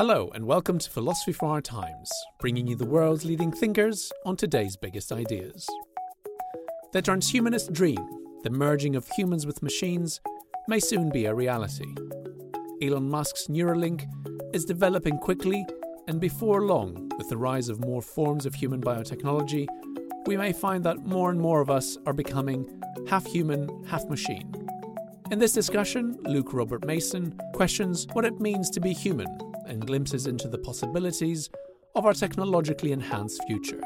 Hello, and welcome to Philosophy for Our Times, bringing you the world's leading thinkers on today's biggest ideas. The transhumanist dream, the merging of humans with machines, may soon be a reality. Elon Musk's Neuralink is developing quickly, and before long, with the rise of more forms of human biotechnology, we may find that more and more of us are becoming half human, half machine. In this discussion, Luke Robert Mason questions what it means to be human and glimpses into the possibilities of our technologically enhanced future.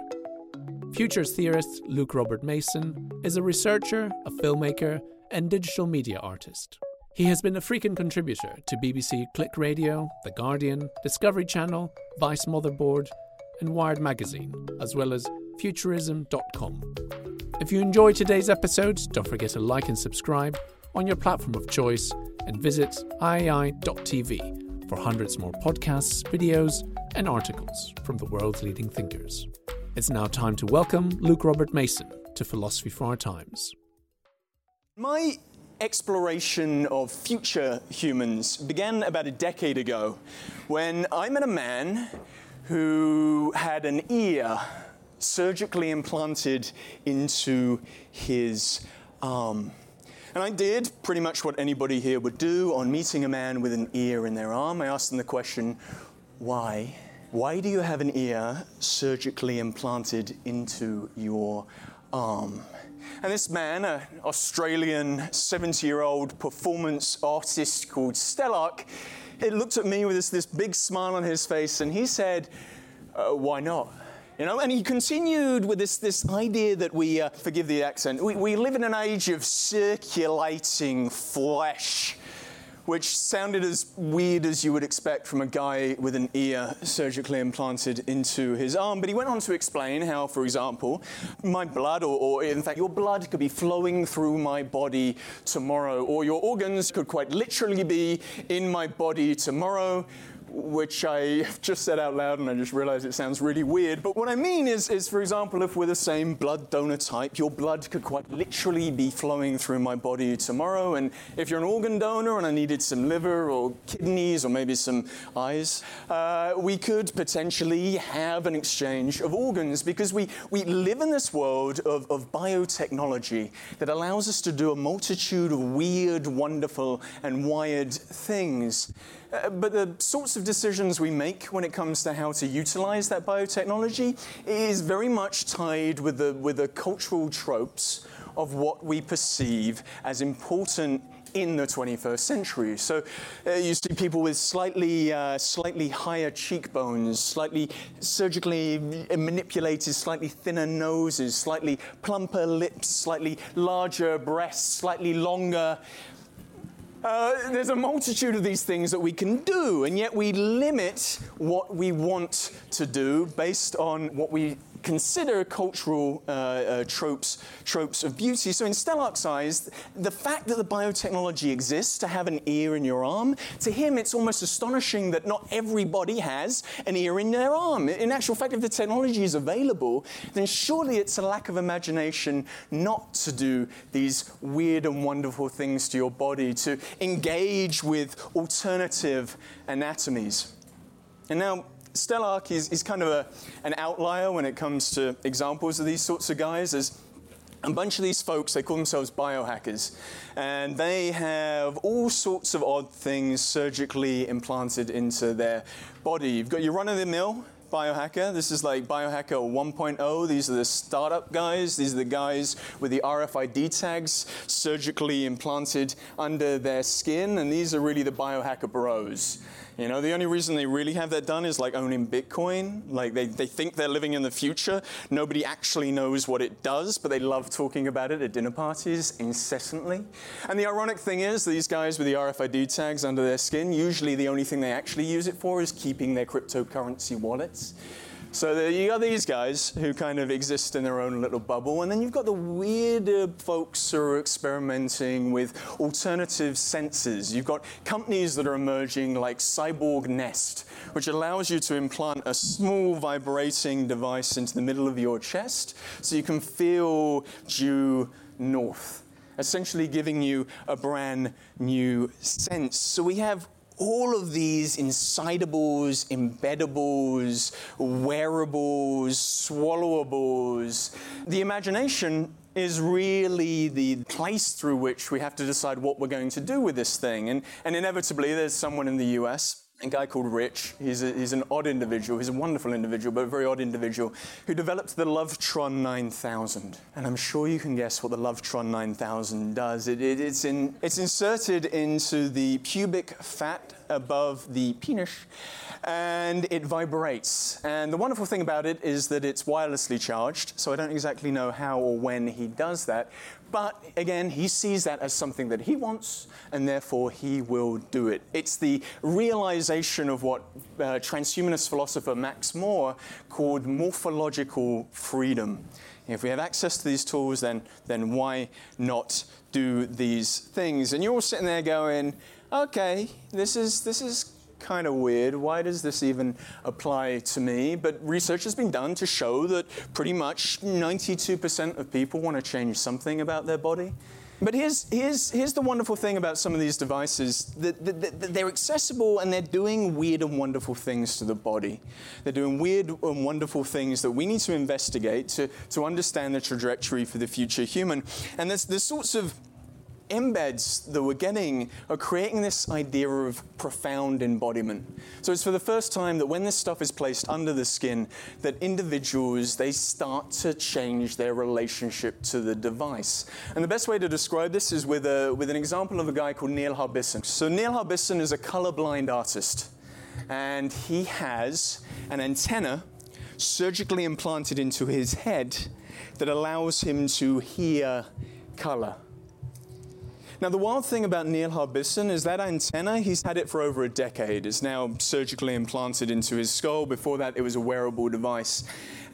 Futures theorist Luke Robert Mason is a researcher, a filmmaker, and digital media artist. He has been a frequent contributor to BBC Click Radio, The Guardian, Discovery Channel, Vice Motherboard, and Wired Magazine, as well as Futurism.com. If you enjoyed today's episode, don't forget to like and subscribe on your platform of choice and visit iai.tv for hundreds more podcasts, videos, and articles from the world's leading thinkers. It's now time to welcome Luke Robert Mason to Philosophy for Our Times. My exploration of future humans began about a decade ago when I met a man who had an ear surgically implanted into his arm. And I did pretty much what anybody here would do on meeting a man with an ear in their arm. I asked them the question, why? Why do you have an ear surgically implanted into your arm? And this man, an Australian 70 year old performance artist called Stelarc, he looked at me with this, this big smile on his face and he said, uh, Why not? You know, and he continued with this, this idea that we, uh, forgive the accent, we, we live in an age of circulating flesh, which sounded as weird as you would expect from a guy with an ear surgically implanted into his arm. But he went on to explain how, for example, my blood, or, or in fact, your blood could be flowing through my body tomorrow, or your organs could quite literally be in my body tomorrow which I have just said out loud and I just realized it sounds really weird. But what I mean is, is, for example, if we're the same blood donor type, your blood could quite literally be flowing through my body tomorrow. And if you're an organ donor and I needed some liver or kidneys or maybe some eyes, uh, we could potentially have an exchange of organs because we, we live in this world of, of biotechnology that allows us to do a multitude of weird, wonderful, and wired things. Uh, but the sorts of decisions we make when it comes to how to utilize that biotechnology is very much tied with the, with the cultural tropes of what we perceive as important in the 21st century. So uh, you see people with slightly, uh, slightly higher cheekbones, slightly surgically manipulated, slightly thinner noses, slightly plumper lips, slightly larger breasts, slightly longer uh, there's a multitude of these things that we can do, and yet we limit what we want to do based on what we consider cultural uh, uh, tropes, tropes of beauty. So in Stelarc's eyes, the fact that the biotechnology exists to have an ear in your arm, to him it's almost astonishing that not everybody has an ear in their arm. In actual fact, if the technology is available, then surely it's a lack of imagination not to do these weird and wonderful things to your body, to engage with alternative anatomies. And now, Stelarc is, is kind of a, an outlier when it comes to examples of these sorts of guys. As a bunch of these folks, they call themselves biohackers, and they have all sorts of odd things surgically implanted into their body. You've got your run of the mill biohacker. This is like biohacker 1.0. These are the startup guys. These are the guys with the RFID tags surgically implanted under their skin. And these are really the biohacker bros. You know, the only reason they really have that done is like owning Bitcoin. Like they, they think they're living in the future. Nobody actually knows what it does, but they love talking about it at dinner parties incessantly. And the ironic thing is, these guys with the RFID tags under their skin, usually the only thing they actually use it for is keeping their cryptocurrency wallets. So you got these guys who kind of exist in their own little bubble, and then you've got the weirder uh, folks who are experimenting with alternative senses. You've got companies that are emerging like Cyborg Nest, which allows you to implant a small vibrating device into the middle of your chest so you can feel due north essentially giving you a brand new sense. So we have all of these insertables, embeddables, wearables, swallowables, the imagination is really the place through which we have to decide what we're going to do with this thing. And, and inevitably, there's someone in the US a guy called Rich. He's, a, he's an odd individual. He's a wonderful individual, but a very odd individual who developed the Lovetron 9000. And I'm sure you can guess what the Lovetron 9000 does. It, it, it's, in, it's inserted into the pubic fat above the penis and it vibrates. And the wonderful thing about it is that it's wirelessly charged, so I don't exactly know how or when he does that. But again, he sees that as something that he wants, and therefore he will do it. It's the realization of what uh, transhumanist philosopher Max More called morphological freedom. If we have access to these tools, then, then why not do these things? And you're all sitting there going, okay, this is, this is kind of weird. Why does this even apply to me? But research has been done to show that pretty much 92% of people want to change something about their body. But here's, here's, here's the wonderful thing about some of these devices that, that, they're accessible and they're doing weird and wonderful things to the body. They're doing weird and wonderful things that we need to investigate to, to understand the trajectory for the future human. And there's, there's sorts of embeds that we're getting are creating this idea of profound embodiment. So it's for the first time that when this stuff is placed under the skin, that individuals they start to change their relationship to the device. And the best way to describe this is with a with an example of a guy called Neil Harbisson. So Neil Harbisson is a colorblind artist, and he has an antenna surgically implanted into his head that allows him to hear color. Now, the wild thing about Neil Harbisson is that antenna, he's had it for over a decade. It's now surgically implanted into his skull. Before that, it was a wearable device.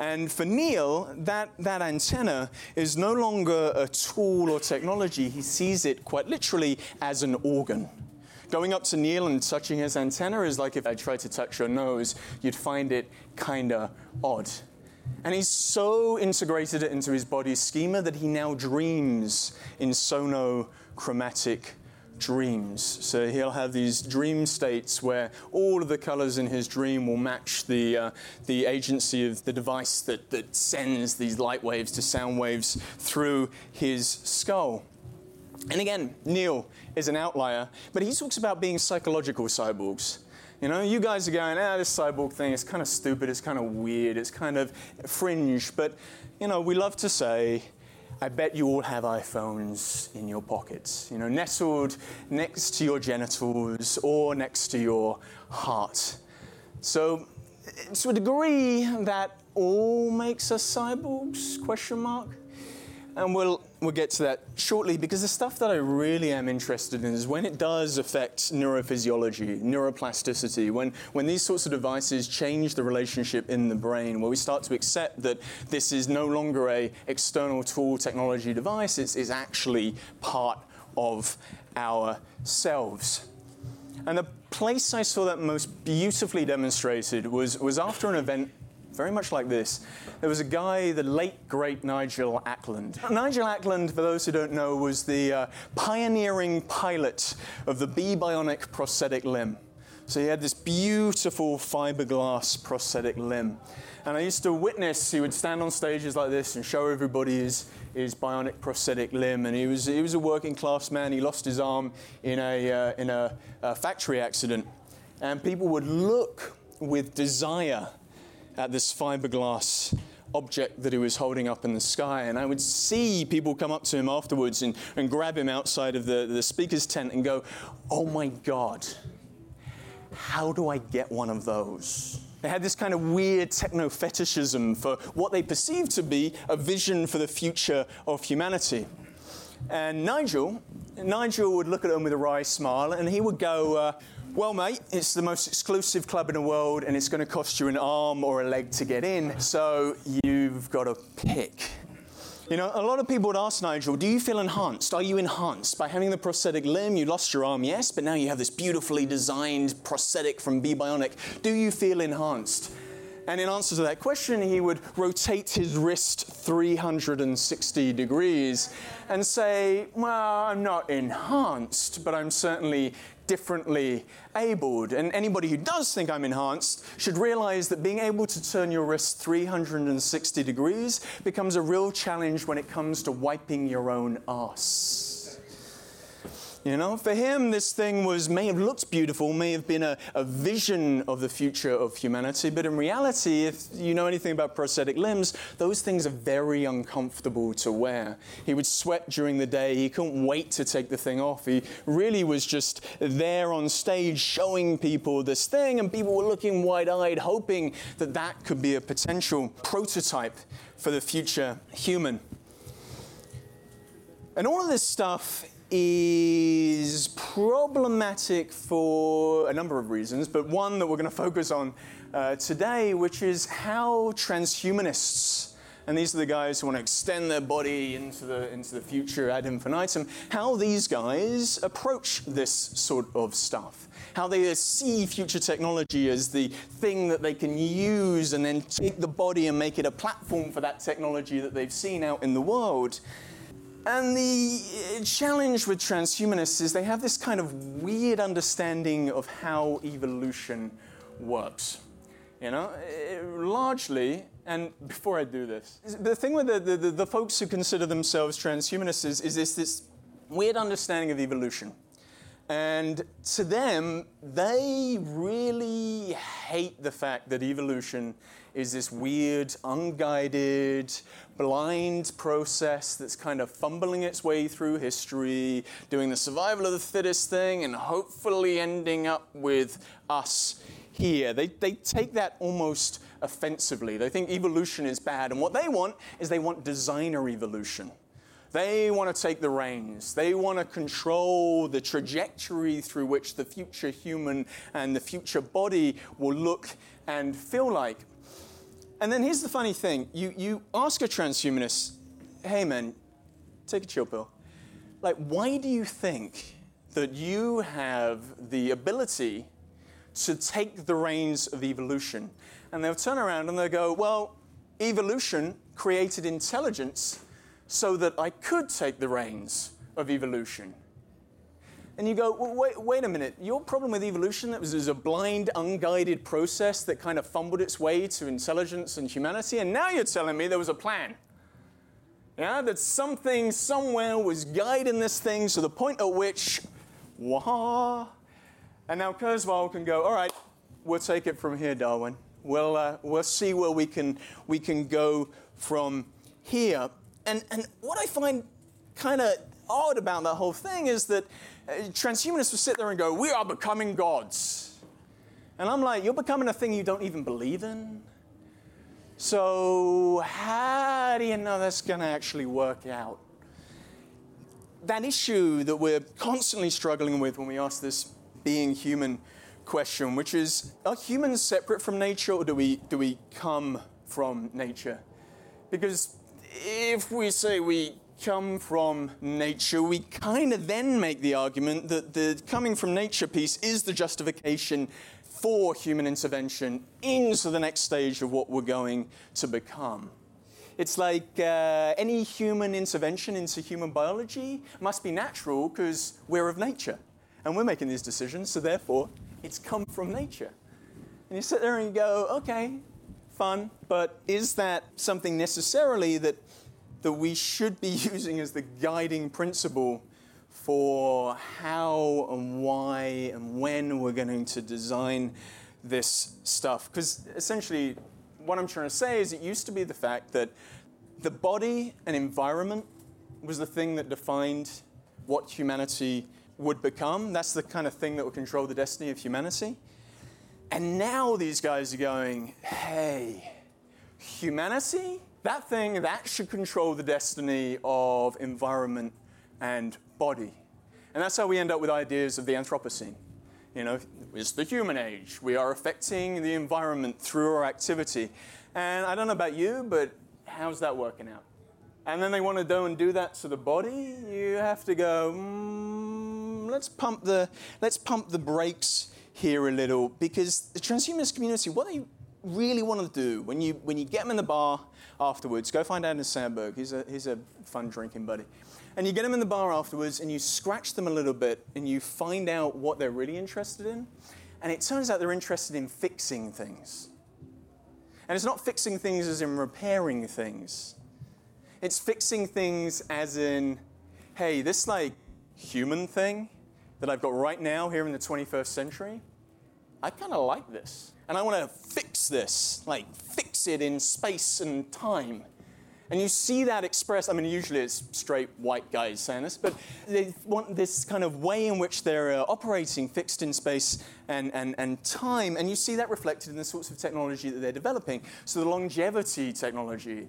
And for Neil, that, that antenna is no longer a tool or technology. He sees it quite literally as an organ. Going up to Neil and touching his antenna is like if I tried to touch your nose, you'd find it kind of odd. And he's so integrated it into his body's schema that he now dreams in sonochromatic dreams. So he'll have these dream states where all of the colors in his dream will match the, uh, the agency of the device that, that sends these light waves to sound waves through his skull. And again, Neil is an outlier, but he talks about being psychological cyborgs. You know, you guys are going, ah, this cyborg thing is kind of stupid, it's kind of weird, it's kind of fringe. But, you know, we love to say, I bet you all have iPhones in your pockets, you know, nestled next to your genitals or next to your heart. So, to a degree, that all makes us cyborgs? Question mark. And we'll, we'll get to that shortly because the stuff that I really am interested in is when it does affect neurophysiology, neuroplasticity, when, when these sorts of devices change the relationship in the brain, where we start to accept that this is no longer a external tool technology device, it's, it's actually part of ourselves. And the place I saw that most beautifully demonstrated was, was after an event very much like this. There was a guy, the late great Nigel Ackland. Nigel Ackland, for those who don't know, was the uh, pioneering pilot of the bebionic prosthetic limb. So he had this beautiful fiberglass prosthetic limb. And I used to witness, he would stand on stages like this and show everybody his, his bionic prosthetic limb, and he was, he was a working class man. He lost his arm in a, uh, in a, a factory accident. And people would look with desire at this fiberglass object that he was holding up in the sky. And I would see people come up to him afterwards and, and grab him outside of the, the speaker's tent and go, Oh my God, how do I get one of those? They had this kind of weird techno fetishism for what they perceived to be a vision for the future of humanity. And Nigel, Nigel would look at them with a wry smile and he would go, uh, well, mate, it's the most exclusive club in the world and it's going to cost you an arm or a leg to get in, so you've got to pick. You know, a lot of people would ask Nigel, do you feel enhanced? Are you enhanced? By having the prosthetic limb, you lost your arm, yes, but now you have this beautifully designed prosthetic from bebionic. Do you feel enhanced? And in answer to that question, he would rotate his wrist 360 degrees and say, Well, I'm not enhanced, but I'm certainly differently abled. And anybody who does think I'm enhanced should realize that being able to turn your wrist 360 degrees becomes a real challenge when it comes to wiping your own ass. You know, for him, this thing was may have looked beautiful, may have been a, a vision of the future of humanity, but in reality, if you know anything about prosthetic limbs, those things are very uncomfortable to wear. He would sweat during the day, he couldn't wait to take the thing off. He really was just there on stage showing people this thing, and people were looking wide eyed, hoping that that could be a potential prototype for the future human. And all of this stuff is problematic for a number of reasons, but one that we're going to focus on uh, today, which is how transhumanists, and these are the guys who want to extend their body into the, into the future ad infinitum, how these guys approach this sort of stuff. How they see future technology as the thing that they can use and then take the body and make it a platform for that technology that they've seen out in the world. And the uh, challenge with transhumanists is they have this kind of weird understanding of how evolution works. You know, uh, largely, and before I do this, the thing with the, the, the folks who consider themselves transhumanists is, is this, this weird understanding of evolution. And to them, they really hate the fact that evolution is this weird, unguided, blind process that's kind of fumbling its way through history, doing the survival of the fittest thing, and hopefully ending up with us here. They, they take that almost offensively. They think evolution is bad, and what they want is they want designer evolution. They want to take the reins. They want to control the trajectory through which the future human and the future body will look and feel like. And then here's the funny thing you, you ask a transhumanist, hey man, take a chill pill. Like, why do you think that you have the ability to take the reins of evolution? And they'll turn around and they'll go, well, evolution created intelligence so that I could take the reins of evolution. And you go, well, wait, wait a minute, your problem with evolution that was, was a blind, unguided process that kind of fumbled its way to intelligence and humanity, and now you're telling me there was a plan. Yeah, that something somewhere was guiding this thing to the point at which, wah, and now Kurzweil can go, all right, we'll take it from here, Darwin. We'll, uh, we'll see where we can, we can go from here. And, and what I find kind of odd about that whole thing is that transhumanists will sit there and go, We are becoming gods. And I'm like, You're becoming a thing you don't even believe in? So, how do you know that's going to actually work out? That issue that we're constantly struggling with when we ask this being human question, which is Are humans separate from nature or do we, do we come from nature? Because if we say we come from nature, we kind of then make the argument that the coming from nature piece is the justification for human intervention into the next stage of what we're going to become. It's like uh, any human intervention into human biology must be natural because we're of nature and we're making these decisions, so therefore it's come from nature. And you sit there and you go, okay, fun, but is that something necessarily that that we should be using as the guiding principle for how and why and when we're going to design this stuff. Because essentially, what I'm trying to say is it used to be the fact that the body and environment was the thing that defined what humanity would become. That's the kind of thing that would control the destiny of humanity. And now these guys are going, hey, humanity, that thing, that should control the destiny of environment and body. And that's how we end up with ideas of the Anthropocene. You know, it's the human age. We are affecting the environment through our activity. And I don't know about you, but how's that working out? And then they want to go and do that to the body. You have to go, mm, let's pump the let's pump the brakes here a little because the transhumanist community, what they really want to do when you when you get them in the bar afterwards, go find Anders Sandberg. He's a he's a fun drinking buddy. And you get them in the bar afterwards and you scratch them a little bit and you find out what they're really interested in. And it turns out they're interested in fixing things. And it's not fixing things as in repairing things. It's fixing things as in, hey, this like human thing that I've got right now here in the 21st century, I kind of like this. And I want to fix this, like fix it in space and time. And you see that expressed, I mean, usually it's straight white guys saying this, but they want this kind of way in which they're uh, operating fixed in space and, and, and time. And you see that reflected in the sorts of technology that they're developing. So the longevity technology,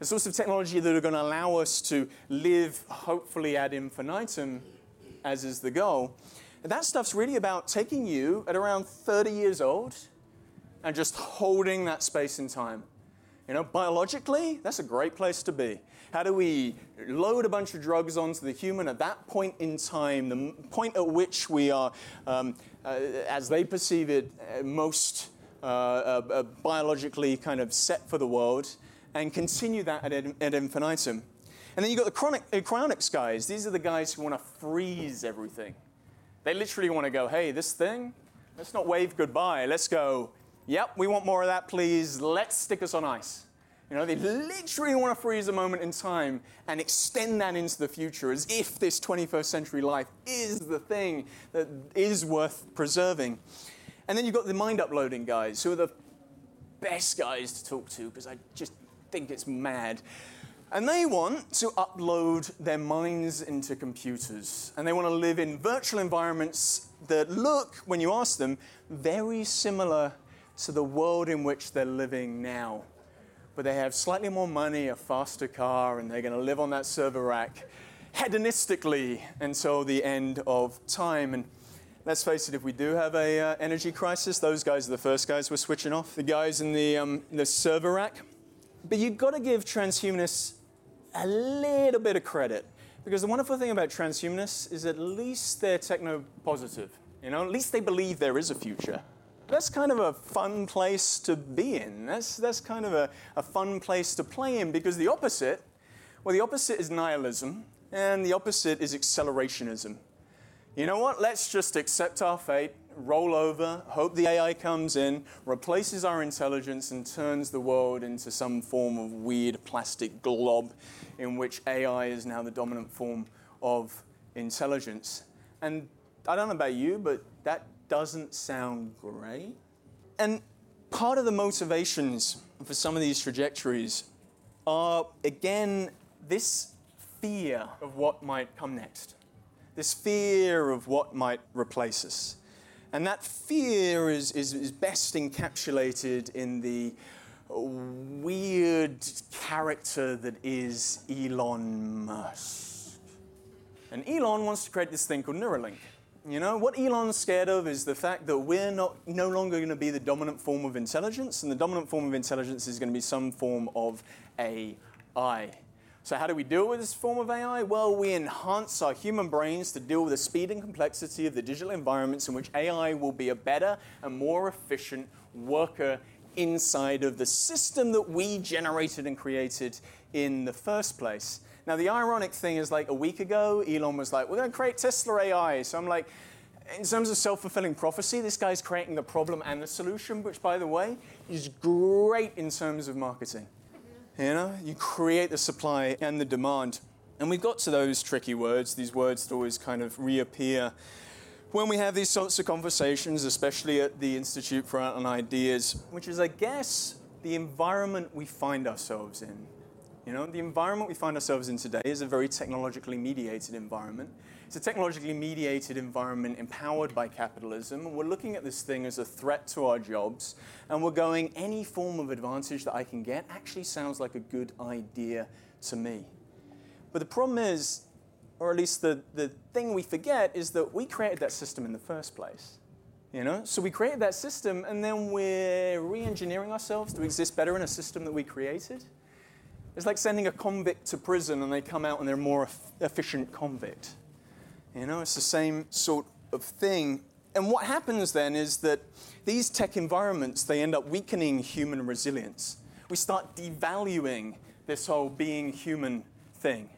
the sorts of technology that are going to allow us to live, hopefully, ad infinitum, as is the goal. That stuff's really about taking you at around 30 years old and just holding that space and time. You know, biologically, that's a great place to be. How do we load a bunch of drugs onto the human at that point in time, the point at which we are, um, uh, as they perceive it, uh, most uh, uh, uh, biologically kind of set for the world, and continue that at, ad infinitum? And then you've got the cryonic, uh, guys. These are the guys who want to freeze everything. They literally want to go, hey, this thing, let's not wave goodbye. Let's go, Yep, we want more of that, please. Let's stick us on ice. You know, they literally want to freeze a moment in time and extend that into the future as if this 21st century life is the thing that is worth preserving. And then you've got the mind uploading guys, who are the best guys to talk to because I just think it's mad. And they want to upload their minds into computers. And they want to live in virtual environments that look, when you ask them, very similar to the world in which they're living now. But they have slightly more money, a faster car, and they're going to live on that server rack hedonistically until the end of time. And let's face it, if we do have a uh, energy crisis, those guys are the first guys we're switching off. The guys in the, um, the server rack. But you've got to give transhumanists a little bit of credit. Because the wonderful thing about transhumanists is at least they're techno positive. You know, at least they believe there is a future that's kind of a fun place to be in. That's, that's kind of a, a fun place to play in because the opposite, well, the opposite is nihilism and the opposite is accelerationism. You know what? Let's just accept our fate, roll over, hope the AI comes in, replaces our intelligence, and turns the world into some form of weird plastic glob in which AI is now the dominant form of intelligence. And I don't know about you, but that doesn't sound great. And part of the motivations for some of these trajectories are, again, this fear of what might come next, this fear of what might replace us. And that fear is, is, is best encapsulated in the weird character that is Elon Musk. And Elon wants to create this thing called Neuralink. You know, what Elon's scared of is the fact that we're not, no longer going to be the dominant form of intelligence, and the dominant form of intelligence is going to be some form of AI. So, how do we deal with this form of AI? Well, we enhance our human brains to deal with the speed and complexity of the digital environments in which AI will be a better and more efficient worker inside of the system that we generated and created in the first place. Now, the ironic thing is like a week ago, Elon was like, we're going to create Tesla AI. So I'm like, in terms of self fulfilling prophecy, this guy's creating the problem and the solution, which, by the way, is great in terms of marketing. You know, you create the supply and the demand. And we've got to those tricky words, these words that always kind of reappear when we have these sorts of conversations, especially at the Institute for Art and Ideas, which is, I guess, the environment we find ourselves in. You know, the environment we find ourselves in today is a very technologically mediated environment. It's a technologically mediated environment empowered by capitalism, we're looking at this thing as a threat to our jobs, and we're going, any form of advantage that I can get actually sounds like a good idea to me. But the problem is, or at least the, the thing we forget, is that we created that system in the first place. You know? So we created that system, and then we're re engineering ourselves to exist better in a system that we created. It's like sending a convict to prison and they come out and they're a more efficient convict. You know, it's the same sort of thing. And what happens then is that these tech environments, they end up weakening human resilience. We start devaluing this whole being human thing.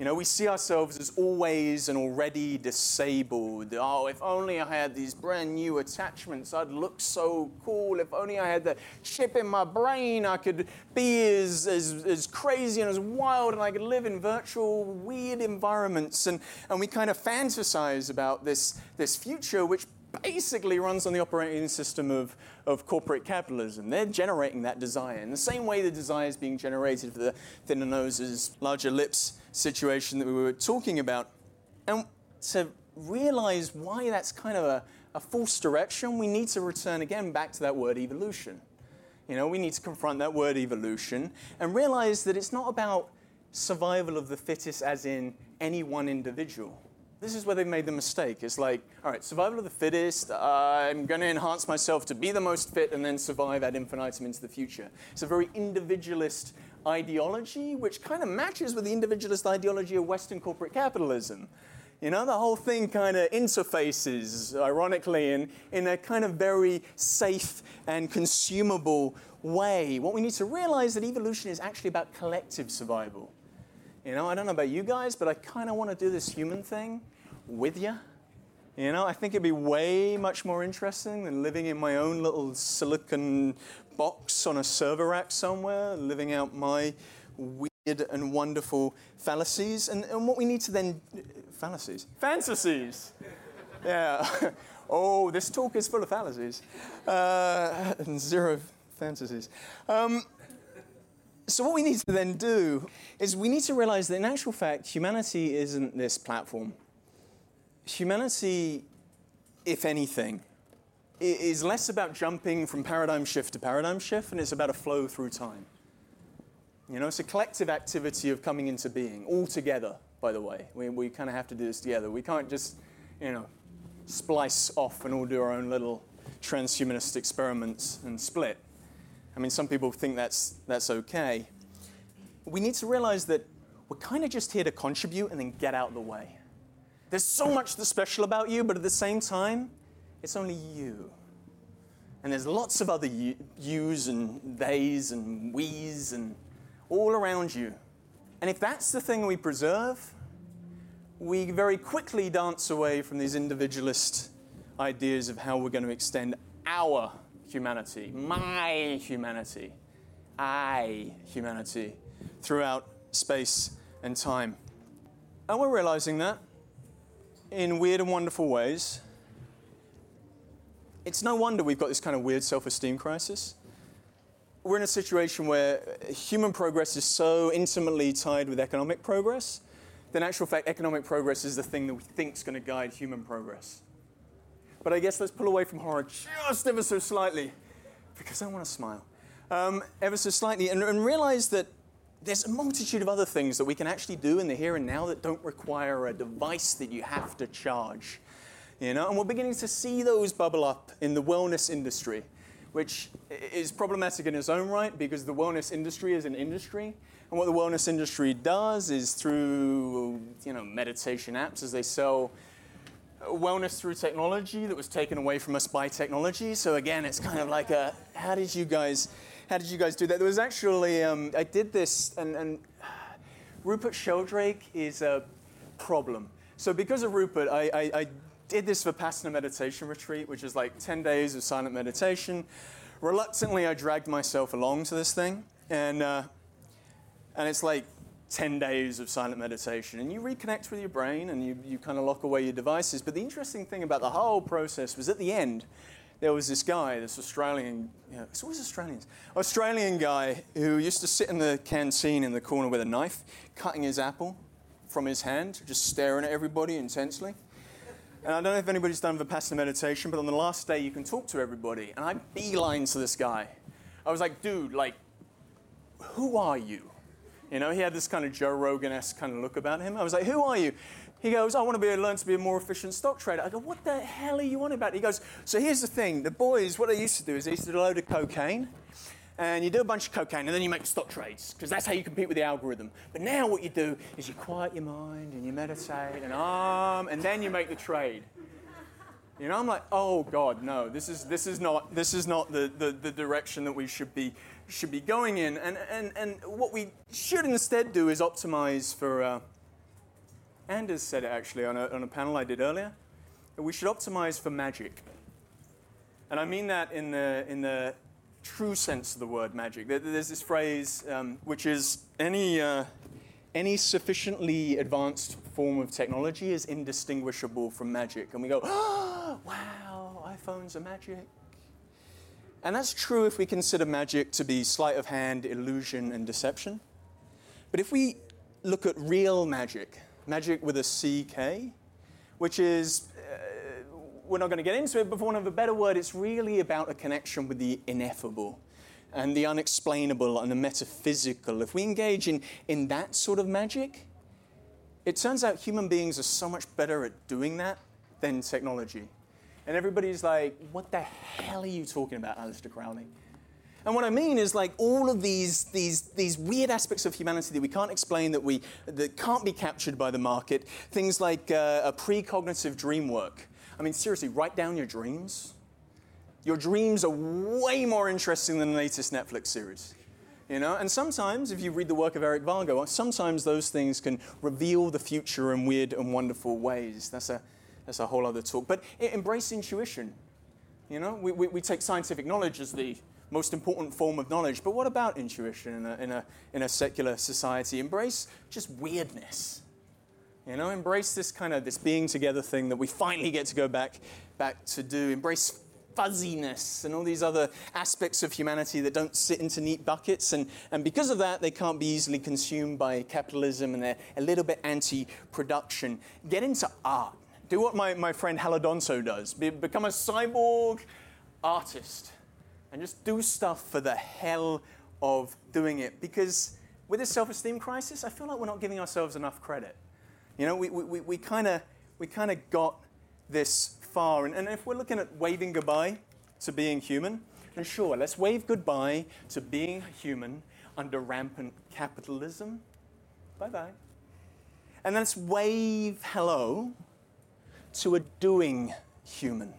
You know, we see ourselves as always and already disabled. Oh, if only I had these brand new attachments, I'd look so cool. If only I had the chip in my brain, I could be as, as, as crazy and as wild, and I could live in virtual, weird environments. And, and we kind of fantasize about this, this future, which basically runs on the operating system of, of corporate capitalism. They're generating that desire in the same way the desire is being generated for the thinner noses, larger lips situation that we were talking about. And to realize why that's kind of a, a false direction, we need to return again back to that word evolution. You know, we need to confront that word evolution and realize that it's not about survival of the fittest as in any one individual this is where they've made the mistake. It's like, all right, survival of the fittest, I'm going to enhance myself to be the most fit and then survive ad infinitum into the future. It's a very individualist ideology, which kind of matches with the individualist ideology of Western corporate capitalism. You know, the whole thing kind of interfaces, ironically, in, in a kind of very safe and consumable way. What we need to realize that evolution is actually about collective survival. You know, I don't know about you guys, but I kind of want to do this human thing with you. You know, I think it'd be way much more interesting than living in my own little silicon box on a server rack somewhere, living out my weird and wonderful fallacies. And, and what we need to then. Fallacies? Fantasies! Yeah. oh, this talk is full of fallacies. Uh, and zero fantasies. Um, so, what we need to then do is we need to realize that in actual fact, humanity isn't this platform. Humanity, if anything, is less about jumping from paradigm shift to paradigm shift, and it's about a flow through time. You know, it's a collective activity of coming into being, all together, by the way. We, we kind of have to do this together. We can't just, you know, splice off and all do our own little transhumanist experiments and split. I mean, some people think that's, that's okay. We need to realize that we're kind of just here to contribute and then get out of the way. There's so much that's special about you, but at the same time, it's only you. And there's lots of other yous and theys and we's and all around you. And if that's the thing we preserve, we very quickly dance away from these individualist ideas of how we're going to extend our humanity, my humanity, I humanity throughout space and time. And we're realizing that in weird and wonderful ways. It's no wonder we've got this kind of weird self esteem crisis. We're in a situation where human progress is so intimately tied with economic progress that, in actual fact, economic progress is the thing that we think is going to guide human progress. But I guess let's pull away from horror just ever so slightly, because I want to smile, um, ever so slightly, and, and realize that there's a multitude of other things that we can actually do in the here and now that don't require a device that you have to charge. You know, and we're beginning to see those bubble up in the wellness industry, which is problematic in its own right because the wellness industry is an industry. And what the wellness industry does is through, you know, meditation apps as they sell wellness through technology that was taken away from us by technology. So again, it's kind of like a, how did you guys, how did you guys do that? There was actually, um, I did this, and, and Rupert Sheldrake is a problem. So because of Rupert, I, I, I did this Vipassana meditation retreat, which is like 10 days of silent meditation. Reluctantly, I dragged myself along to this thing, and uh, And it's like 10 days of silent meditation. And you reconnect with your brain and you, you kind of lock away your devices. But the interesting thing about the whole process was at the end, there was this guy, this Australian, you know, it's always Australians, Australian guy who used to sit in the canteen in the corner with a knife, cutting his apple from his hand, just staring at everybody intensely. And I don't know if anybody's done Vipassana meditation, but on the last day you can talk to everybody. And I beeline to this guy. I was like, dude, like, who are you? You know, he had this kind of Joe Rogan-esque kind of look about him. I was like, who are you? He goes, I want to be learn to be a more efficient stock trader. I go, what the hell are you on about? He goes, so here's the thing. The boys, what they used to do is they used to do a load of cocaine and you do a bunch of cocaine, and then you make stock trades, because that's how you compete with the algorithm. But now what you do is you quiet your mind, and you meditate, and um, and then you make the trade. You know, I'm like, oh God, no, this is, this is not, this is not the, the, the direction that we should be, should be going in. And, and, and what we should instead do is optimize for, uh, Anders said it actually on a, on a panel I did earlier, we should optimize for magic. And I mean that in the, in the true sense of the word magic. There's this phrase um, which is any, uh, any sufficiently advanced form of technology is indistinguishable from magic. And we go, oh, wow, iPhones are magic. And that's true if we consider magic to be sleight of hand, illusion, and deception. But if we look at real magic, magic with a CK, which is uh, we're not going to get into it, but for want of a better word, it's really about a connection with the ineffable and the unexplainable and the metaphysical. If we engage in, in that sort of magic, it turns out human beings are so much better at doing that than technology. And everybody's like, what the hell are you talking about, Aleister Crowley? And what I mean is like all of these, these, these weird aspects of humanity that we can't explain, that, we, that can't be captured by the market, things like uh, a precognitive dream work, I mean, seriously, write down your dreams. Your dreams are way more interesting than the latest Netflix series. You know, and sometimes, if you read the work of Eric Wargo, sometimes those things can reveal the future in weird and wonderful ways. That's a, that's a whole other talk. But embrace intuition. You know, we, we, we take scientific knowledge as the most important form of knowledge, but what about intuition in a, in a, in a secular society? Embrace just weirdness. You know, embrace this kind of this being together thing that we finally get to go back back to do. Embrace fuzziness and all these other aspects of humanity that don't sit into neat buckets. And, and because of that, they can't be easily consumed by capitalism and they're a little bit anti production. Get into art. Do what my, my friend Halidonso does be, become a cyborg artist and just do stuff for the hell of doing it. Because with this self esteem crisis, I feel like we're not giving ourselves enough credit. You know, we, we, we kind of we kind of got this far. And, and if we're looking at waving goodbye to being human, then sure, let's wave goodbye to being human under rampant capitalism. Bye bye. And let's wave hello to a doing human,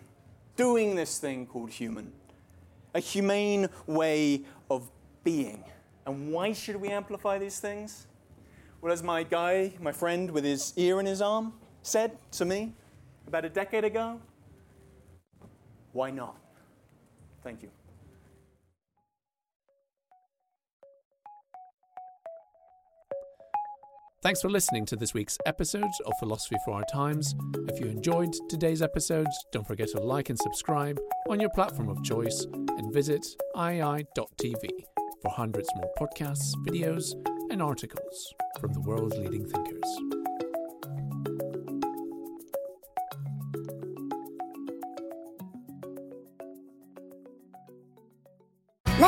doing this thing called human, a humane way of being. And why should we amplify these things? Well, as my guy, my friend with his ear in his arm, said to me about a decade ago, why not? Thank you. Thanks for listening to this week's episode of Philosophy for Our Times. If you enjoyed today's episode, don't forget to like and subscribe on your platform of choice and visit iai.tv for hundreds more podcasts, videos, and articles from the world's leading thinkers.